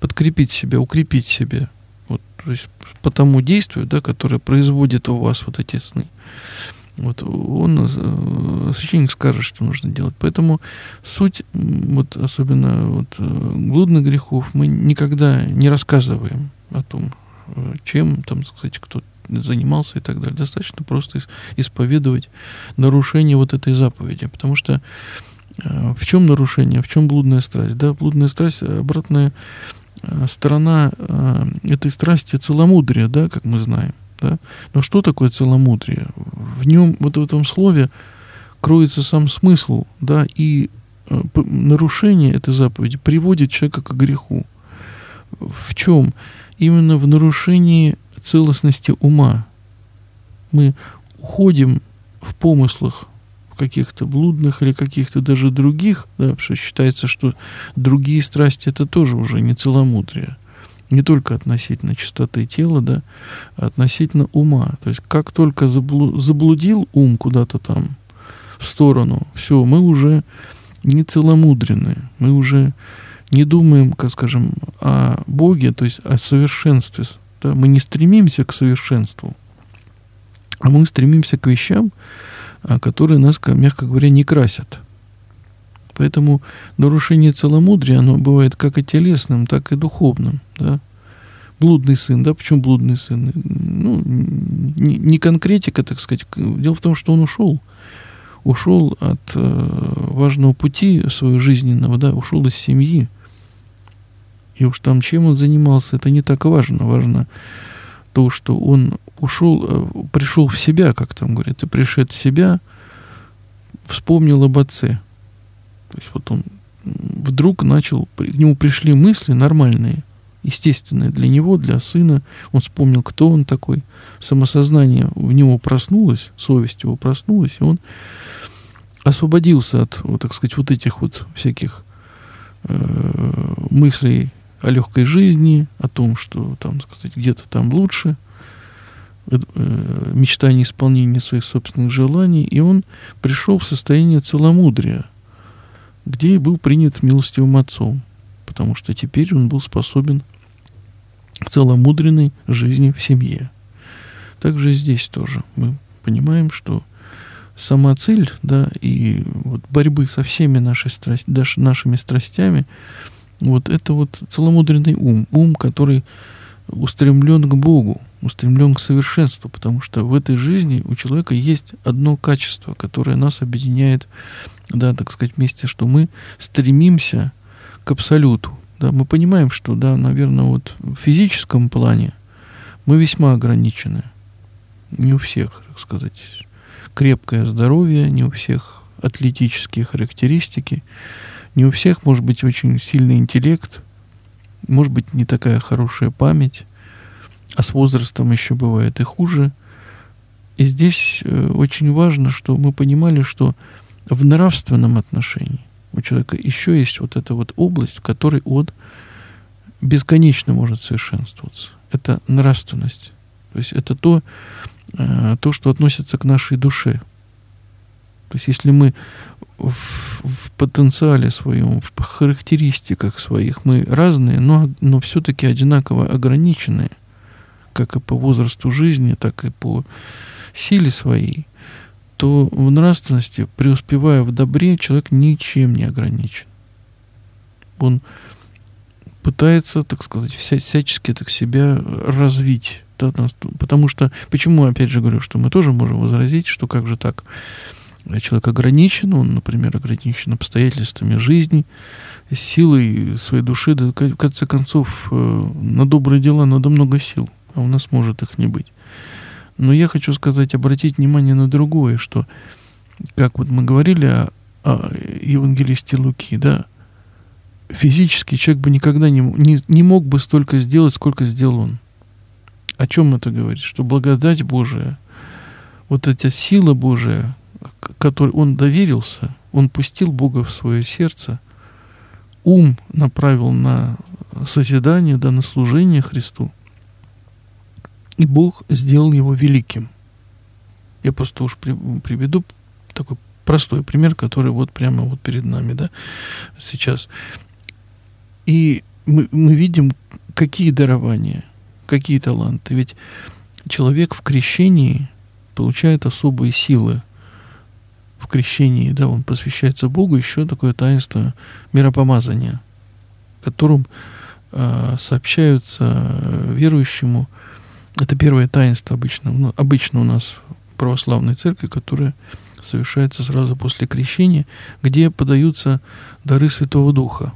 подкрепить себя, укрепить себя, вот, то есть по тому действию, да, которое производит у вас вот эти сны. Вот он, э, священник скажет, что нужно делать. Поэтому суть, вот особенно вот, э, блудных грехов, мы никогда не рассказываем о том, э, чем, там, сказать, кто занимался и так далее. Достаточно просто ис- исповедовать нарушение вот этой заповеди. Потому что э, в чем нарушение, в чем блудная страсть? Да, блудная страсть, обратное э, сторона э, этой страсти целомудрия, да, как мы знаем. Да? Но что такое целомудрие? В нем, вот в этом слове, кроется сам смысл, да, и нарушение этой заповеди приводит человека к греху. В чем? Именно в нарушении целостности ума. Мы уходим в помыслах каких-то блудных или каких-то даже других, да, потому что считается, что другие страсти это тоже уже не целомудрие. Не только относительно чистоты тела, да, а относительно ума. То есть как только заблудил ум куда-то там в сторону, все, мы уже не целомудренные, мы уже не думаем, как скажем, о Боге, то есть о совершенстве. Да? Мы не стремимся к совершенству, а мы стремимся к вещам, которые нас, мягко говоря, не красят. Поэтому нарушение целомудрия, оно бывает как и телесным, так и духовным. Да? Блудный сын, да, почему блудный сын? Ну, не, не конкретика, так сказать. Дело в том, что он ушел. Ушел от э, важного пути своего жизненного, да, ушел из семьи. И уж там чем он занимался, это не так важно. Важно то, что он ушел, э, пришел в себя, как там говорят, и пришед в себя, вспомнил об отце. То есть вот он вдруг начал, к нему пришли мысли нормальные, естественные для него, для сына. Он вспомнил, кто он такой. Самосознание в него проснулось, совесть его проснулась, и он освободился от, вот, так сказать, вот этих вот всяких э, мыслей о легкой жизни, о том, что там, сказать, где-то там лучше, мечтание исполнения своих собственных желаний, и он пришел в состояние целомудрия, где и был принят милостивым отцом, потому что теперь он был способен к целомудренной жизни в семье. Также здесь тоже мы понимаем, что сама цель, да, и вот борьбы со всеми наши страсть, нашими страстями, вот это вот целомудренный ум, ум, который устремлен к Богу, устремлен к совершенству, потому что в этой жизни у человека есть одно качество, которое нас объединяет, да, так сказать, вместе, что мы стремимся к абсолюту. Да, мы понимаем, что, да, наверное, вот в физическом плане мы весьма ограничены. Не у всех, так сказать, крепкое здоровье, не у всех атлетические характеристики. Не у всех может быть очень сильный интеллект, может быть не такая хорошая память, а с возрастом еще бывает и хуже. И здесь э, очень важно, что мы понимали, что в нравственном отношении у человека еще есть вот эта вот область, в которой он бесконечно может совершенствоваться. Это нравственность. То есть это то, э, то, что относится к нашей душе. То есть если мы в, в потенциале своем, в характеристиках своих мы разные, но, но все-таки одинаково ограниченные, как и по возрасту жизни, так и по силе своей, то в нравственности, преуспевая в добре, человек ничем не ограничен. Он пытается, так сказать, вся, всячески так себя развить. Да, потому что, почему, опять же, говорю, что мы тоже можем возразить, что как же так? Человек ограничен, он, например, ограничен обстоятельствами жизни, силой своей души, да, в конце концов, э, на добрые дела надо много сил, а у нас может их не быть. Но я хочу сказать, обратить внимание на другое, что, как вот мы говорили о, о евангелисте Луки, да, физически человек бы никогда не, не, не мог бы столько сделать, сколько сделал он. О чем это говорит? Что благодать Божия, вот эта сила Божия, который он доверился, он пустил Бога в свое сердце, ум направил на созидание, да, на служение Христу, и Бог сделал его великим. Я просто уж приведу такой простой пример, который вот прямо вот перед нами, да, сейчас. И мы, мы видим, какие дарования, какие таланты. Ведь человек в крещении получает особые силы, в крещении, да, он посвящается Богу, еще такое таинство миропомазания, которым э, сообщаются верующему. Это первое таинство обычно, ну, обычно у нас в православной церкви, которое совершается сразу после крещения, где подаются дары Святого Духа.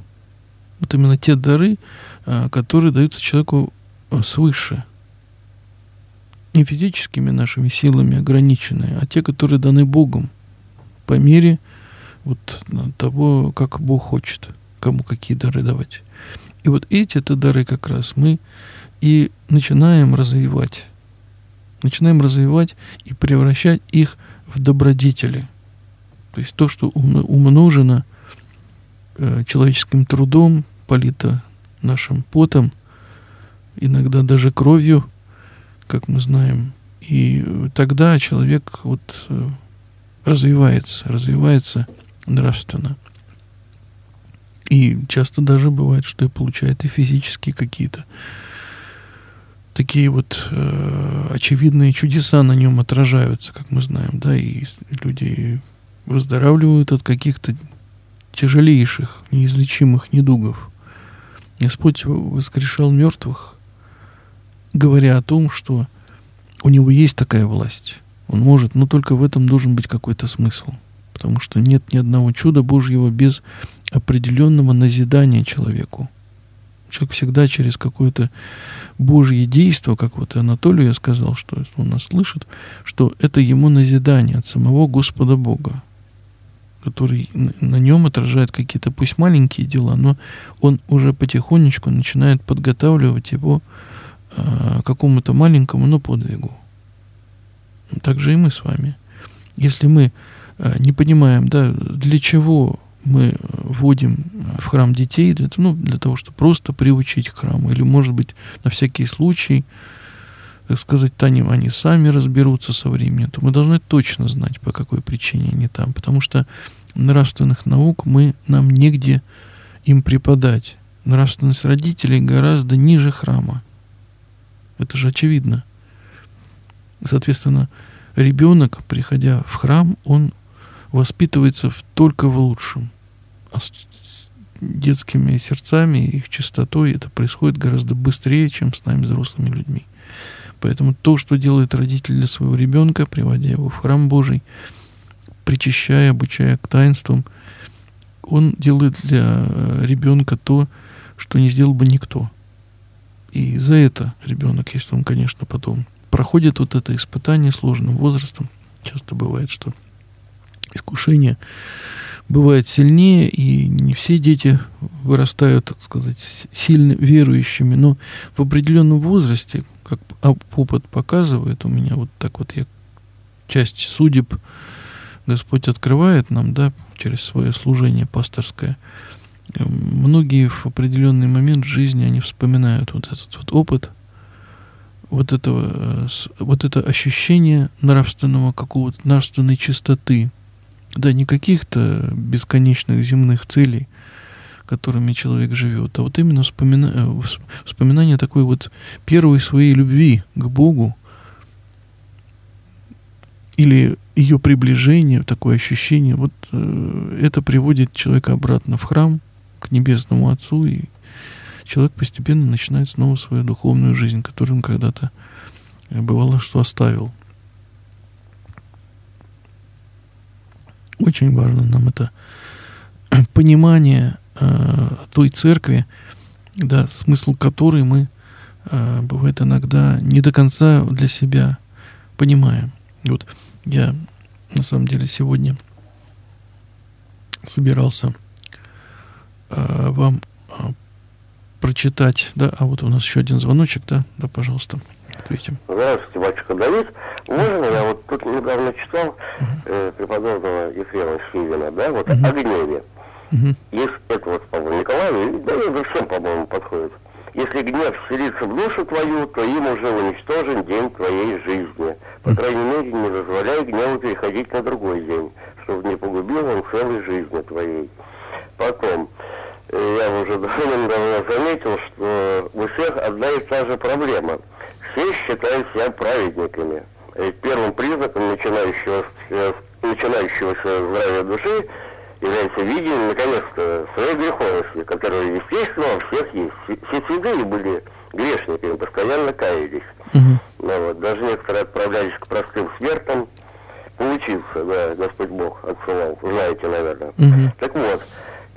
Вот именно те дары, а, которые даются человеку а, свыше. Не физическими нашими силами ограниченные, а те, которые даны Богом по мере вот того, как Бог хочет, кому какие дары давать. И вот эти-то дары как раз мы и начинаем развивать. Начинаем развивать и превращать их в добродетели. То есть то, что умножено э, человеческим трудом, полито нашим потом, иногда даже кровью, как мы знаем. И тогда человек вот э, развивается, развивается нравственно. И часто даже бывает, что и получает и физические какие-то такие вот э, очевидные чудеса на нем отражаются, как мы знаем, да, и люди выздоравливают от каких-то тяжелейших, неизлечимых недугов. Господь воскрешал мертвых, говоря о том, что у него есть такая власть. Он может, но только в этом должен быть какой-то смысл. Потому что нет ни одного чуда Божьего без определенного назидания человеку. Человек всегда через какое-то Божье действие, как вот Анатолию я сказал, что он нас слышит, что это ему назидание от самого Господа Бога который на нем отражает какие-то пусть маленькие дела, но он уже потихонечку начинает подготавливать его э, какому-то маленькому, но подвигу. Так же и мы с вами. Если мы э, не понимаем, да, для чего мы вводим в храм детей, это, ну, для того, чтобы просто приучить к храму, или, может быть, на всякий случай, так сказать, они, они сами разберутся со временем, то мы должны точно знать, по какой причине они там. Потому что нравственных наук мы, нам негде им преподать. Нравственность родителей гораздо ниже храма. Это же очевидно. Соответственно, ребенок, приходя в храм, он воспитывается только в лучшем. А с детскими сердцами, их чистотой это происходит гораздо быстрее, чем с нами взрослыми людьми. Поэтому то, что делает родитель для своего ребенка, приводя его в храм Божий, причащая, обучая к таинствам, он делает для э, ребенка то, что не сделал бы никто. И за это ребенок, если он, конечно, потом проходит вот это испытание сложным возрастом, часто бывает, что искушение бывает сильнее, и не все дети вырастают, так сказать, сильно верующими, но в определенном возрасте, как опыт показывает, у меня вот так вот я часть судеб Господь открывает нам, да, через свое служение пасторское, многие в определенный момент жизни они вспоминают вот этот вот опыт, вот этого, вот это ощущение нравственного какого-то нравственной чистоты, да, не каких-то бесконечных земных целей, которыми человек живет, а вот именно вспомина, вспоминание такой вот первой своей любви к Богу, или ее приближение, такое ощущение, вот э, это приводит человека обратно в храм, к Небесному Отцу, и человек постепенно начинает снова свою духовную жизнь, которую он когда-то э, бывало, что оставил. Очень важно нам это [CLEARS THROAT] понимание э, той церкви, да, смысл которой мы, э, бывает иногда, не до конца для себя понимаем. Вот я на самом деле сегодня собирался э, вам э, прочитать, да, а вот у нас еще один звоночек, да, да, пожалуйста, ответим. Здравствуйте, батюшка Давид. Можно я вот тут недавно читал э, преподобного Ефрема Шивина, да, вот uh-huh. о гневе. Uh-huh. Есть это вот, по-моему, Николаю, да и всем, по-моему, подходит. Если гнев вселится в душу твою, то им уже уничтожен день твоей жизни. По крайней мере, не позволяй гневу переходить на другой день, чтобы не погубил он целой жизни твоей. Потом, я уже [LAUGHS] давно заметил, что у всех одна и та же проблема. Все считают себя праведниками. И первым признаком начинающего, начинающегося здравия души является видение, наконец-то, своей греховности, которая, естественно, у всех есть. Все святые были грешниками, постоянно каялись. Угу. Ну, вот, даже некоторые отправлялись к простым смертам, получился, да, Господь Бог отсылал, знаете, наверное. Угу. Так вот,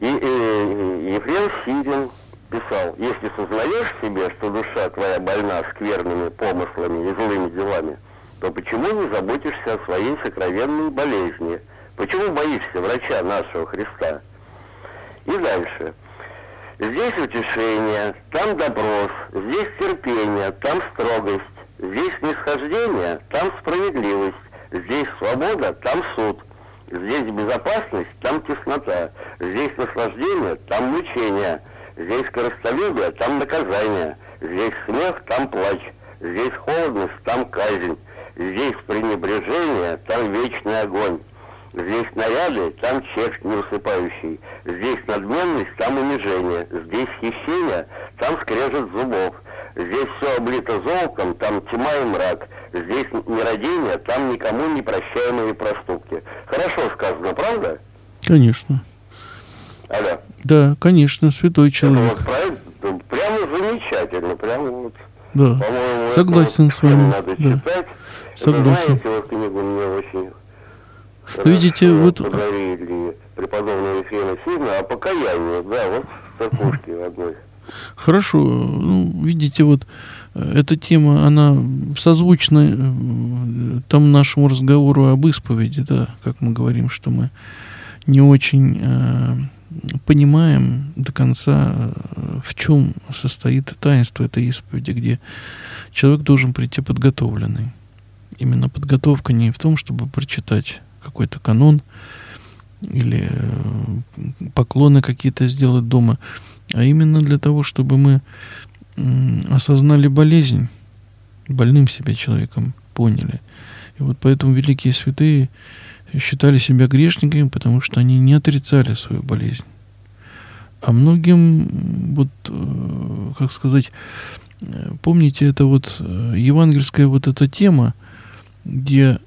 и, и Ефрем Сирин, писал, если сознаешь себе, что душа твоя больна скверными помыслами и злыми делами, то почему не заботишься о своей сокровенной болезни? Почему боишься врача нашего Христа? И дальше. Здесь утешение, там допрос, здесь терпение, там строгость, здесь нисхождение, там справедливость, здесь свобода, там суд, здесь безопасность, там теснота, здесь наслаждение, там мучение, здесь коростолюбие, там наказание, здесь смех, там плач, здесь холодность, там казнь, здесь пренебрежение, там вечный огонь. Здесь наряды, там чек не усыпающий. Здесь надменность, там унижение. Здесь хищение, там скрежет зубов. Здесь все облито золотом, там тьма и мрак. Здесь нерадение, там никому не прощаемые проступки. Хорошо сказано, правда? Конечно. Алло. Да, конечно, святой человек. Это вот прямо замечательно, прямо вот. Да. По-моему, Согласен вот с вами. Надо да. читать. Согласен. Это, знаете, вот книгу мне очень Видите, вот... Подарили преподобного Ефрема Сильно о покаянии, да, вот в церквушке одной. Хорошо. Ну, видите, вот э, эта тема, она созвучна э, там нашему разговору об исповеди, да, как мы говорим, что мы не очень э, понимаем до конца, э, в чем состоит таинство этой исповеди, где человек должен прийти подготовленный. Именно подготовка не в том, чтобы прочитать какой-то канон или поклоны какие-то сделать дома, а именно для того, чтобы мы осознали болезнь, больным себя человеком поняли. И вот поэтому великие святые считали себя грешниками, потому что они не отрицали свою болезнь. А многим, вот, э, как сказать, э, помните, это вот евангельская вот эта тема, где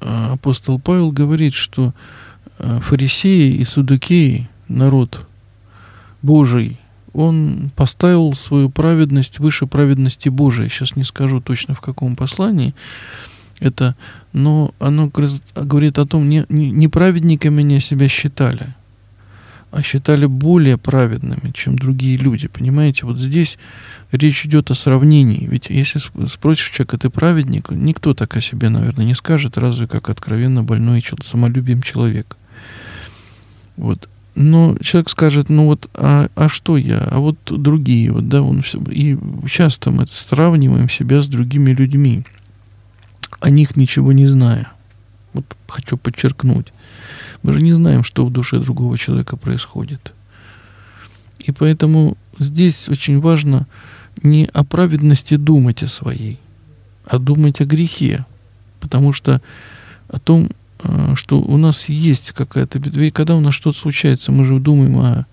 апостол Павел говорит, что фарисеи и судукеи, народ Божий, он поставил свою праведность выше праведности Божией. Сейчас не скажу точно в каком послании это, но оно говорит о том, не, не, не праведниками они себя считали, а считали более праведными, чем другие люди. Понимаете, вот здесь речь идет о сравнении. Ведь если спросишь человека, ты праведник, никто так о себе, наверное, не скажет, разве как откровенно больной самолюбием человек. Вот. Но человек скажет, ну вот, а, а что я? А вот другие, вот, да, он все. И часто мы сравниваем себя с другими людьми, о них ничего не зная. Вот хочу подчеркнуть. Мы же не знаем, что в душе другого человека происходит. И поэтому здесь очень важно не о праведности думать о своей, а думать о грехе. Потому что о том, что у нас есть какая-то беда. И когда у нас что-то случается, мы же думаем о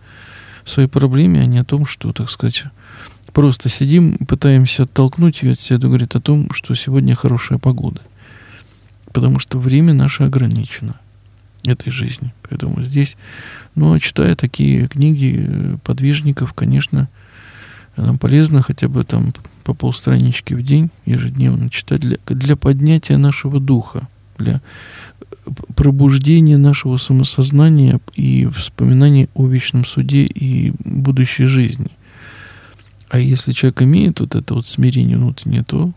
своей проблеме, а не о том, что, так сказать, просто сидим, пытаемся оттолкнуть ее от себя, говорит о том, что сегодня хорошая погода. Потому что время наше ограничено этой жизни. Поэтому здесь, ну, читая такие книги э, подвижников, конечно, нам полезно хотя бы там по полстранички в день ежедневно читать для, для поднятия нашего духа, для пробуждения нашего самосознания и вспоминания о вечном суде и будущей жизни. А если человек имеет вот это вот смирение внутреннее, то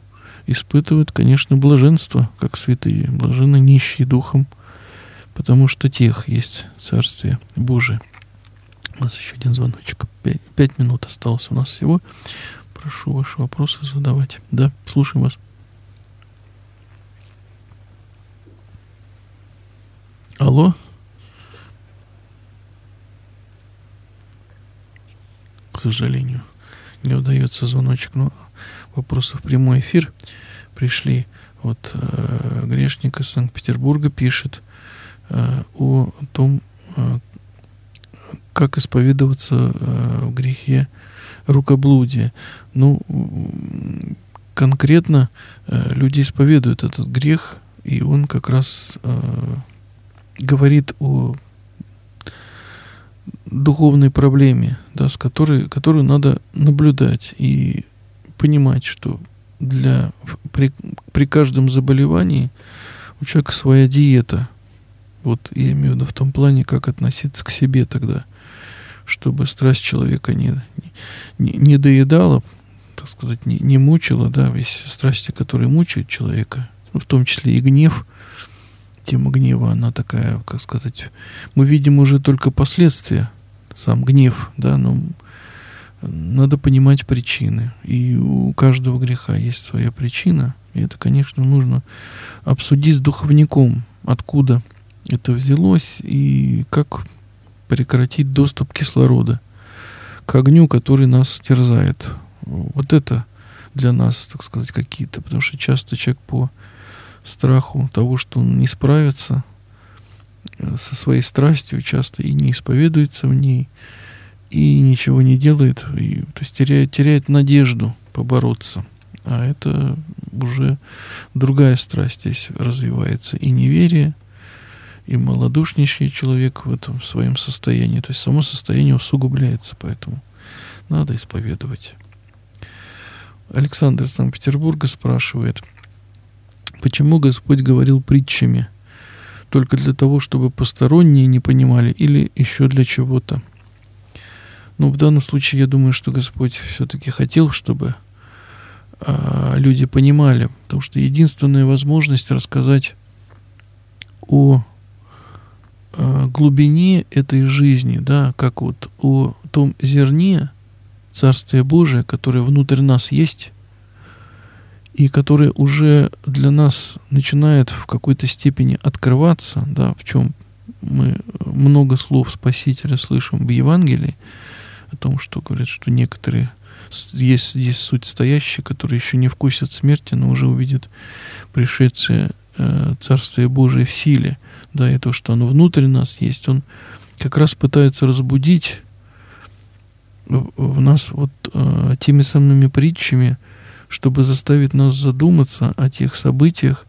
испытывает, конечно, блаженство, как святые, блаженно нищие духом, потому что тех есть Царствие Божие. У нас еще один звоночек. Пять, пять минут осталось у нас всего. Прошу ваши вопросы задавать. Да, слушаем вас. Алло? К сожалению, не удается звоночек, но вопросы в прямой эфир пришли. Вот э, грешник из Санкт-Петербурга пишет э, о том, э, как исповедоваться э, в грехе рукоблудия. Ну, конкретно э, люди исповедуют этот грех, и он как раз э, говорит о духовной проблеме, да, с которой, которую надо наблюдать и понимать, что для, при, при каждом заболевании у человека своя диета. Вот я имею в виду в том плане, как относиться к себе тогда – чтобы страсть человека не, не, не доедала, так сказать, не, не мучила, да, весь страсти, которые мучают человека, ну, в том числе и гнев, тема гнева, она такая, как сказать, мы видим уже только последствия, сам гнев, да, но надо понимать причины. И у каждого греха есть своя причина. И это, конечно, нужно обсудить с духовником, откуда это взялось и как прекратить доступ кислорода к огню, который нас терзает. Вот это для нас, так сказать, какие-то, потому что часто человек по страху того, что он не справится э, со своей страстью, часто и не исповедуется в ней, и ничего не делает, и, то есть теряет, теряет надежду побороться. А это уже другая страсть здесь развивается. И неверие, и малодушнейший человек в этом своем состоянии. То есть само состояние усугубляется, поэтому надо исповедовать. Александр из Санкт-Петербурга спрашивает, почему Господь говорил притчами? Только для того, чтобы посторонние не понимали или еще для чего-то? Ну, в данном случае я думаю, что Господь все-таки хотел, чтобы а, люди понимали, потому что единственная возможность рассказать о а, глубине этой жизни, да, как вот о том зерне Царствия Божия, которое внутрь нас есть, и которое уже для нас начинает в какой-то степени открываться, да, в чем мы много слов Спасителя слышим в Евангелии, о том, что говорят, что некоторые есть здесь суть стоящие, которые еще не вкусят смерти, но уже увидят пришедшее э, Царствие Божие в силе. Да, и то, что оно внутрь нас есть, он как раз пытается разбудить в, в нас вот э, теми самыми притчами, чтобы заставить нас задуматься о тех событиях,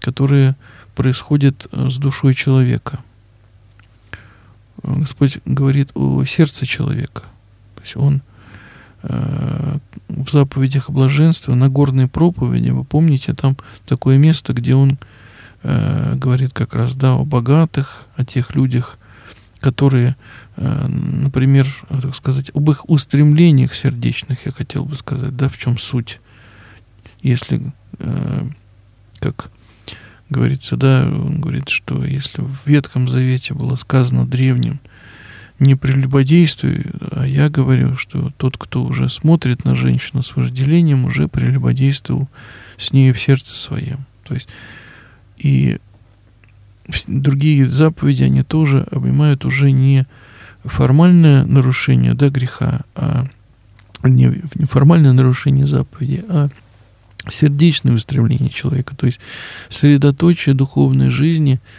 которые происходят э, с душой человека. Господь говорит о сердце человека – то есть он э, в заповедях блаженства, на горной проповеди, вы помните, там такое место, где он э, говорит как раз, да, о богатых, о тех людях, которые, э, например, так сказать, об их устремлениях сердечных, я хотел бы сказать, да, в чем суть. Если, э, как говорится, да, он говорит, что если в Ветхом Завете было сказано древним, не прелюбодействуй, а я говорю, что тот, кто уже смотрит на женщину с вожделением, уже прелюбодействовал с ней в сердце своем. То есть и другие заповеди, они тоже обнимают уже не формальное нарушение да, греха, а не формальное нарушение заповеди, а сердечное устремление человека, то есть средоточие духовной жизни –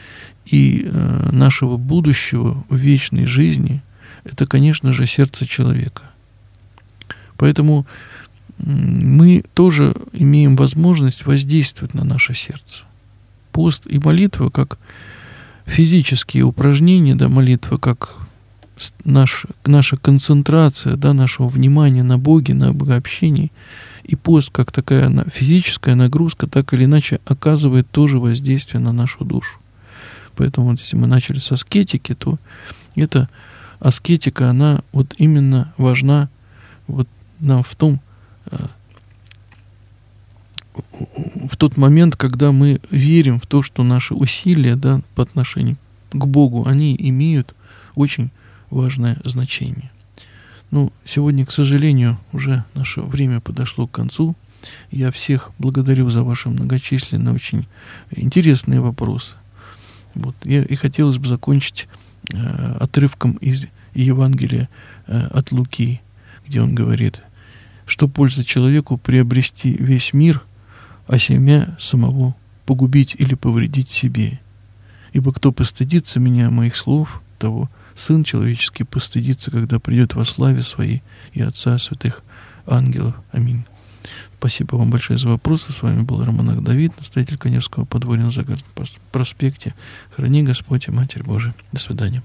и э, нашего будущего в вечной жизни, это, конечно же, сердце человека. Поэтому мы тоже имеем возможность воздействовать на наше сердце. Пост и молитва как физические упражнения, да, молитва как наш, наша концентрация, да, нашего внимания на Боге, на богообщении, и пост как такая физическая нагрузка, так или иначе оказывает тоже воздействие на нашу душу. Поэтому вот если мы начали с аскетики, то эта аскетика, она вот именно важна вот нам в том, э, в тот момент, когда мы верим в то, что наши усилия да, по отношению к Богу, они имеют очень важное значение. Ну, сегодня, к сожалению, уже наше время подошло к концу. Я всех благодарю за ваши многочисленные, очень интересные вопросы. Вот. И, и хотелось бы закончить э, отрывком из Евангелия э, от Луки, где он говорит, что польза человеку приобрести весь мир, а семя самого погубить или повредить себе. Ибо кто постыдится меня, моих слов, того Сын человеческий постыдится, когда придет во славе своей и Отца святых ангелов. Аминь. Спасибо вам большое за вопросы. С вами был Роман Давид, настоятель Коневского подворья на Загородном проспекте. Храни Господь и Матерь Божия. До свидания.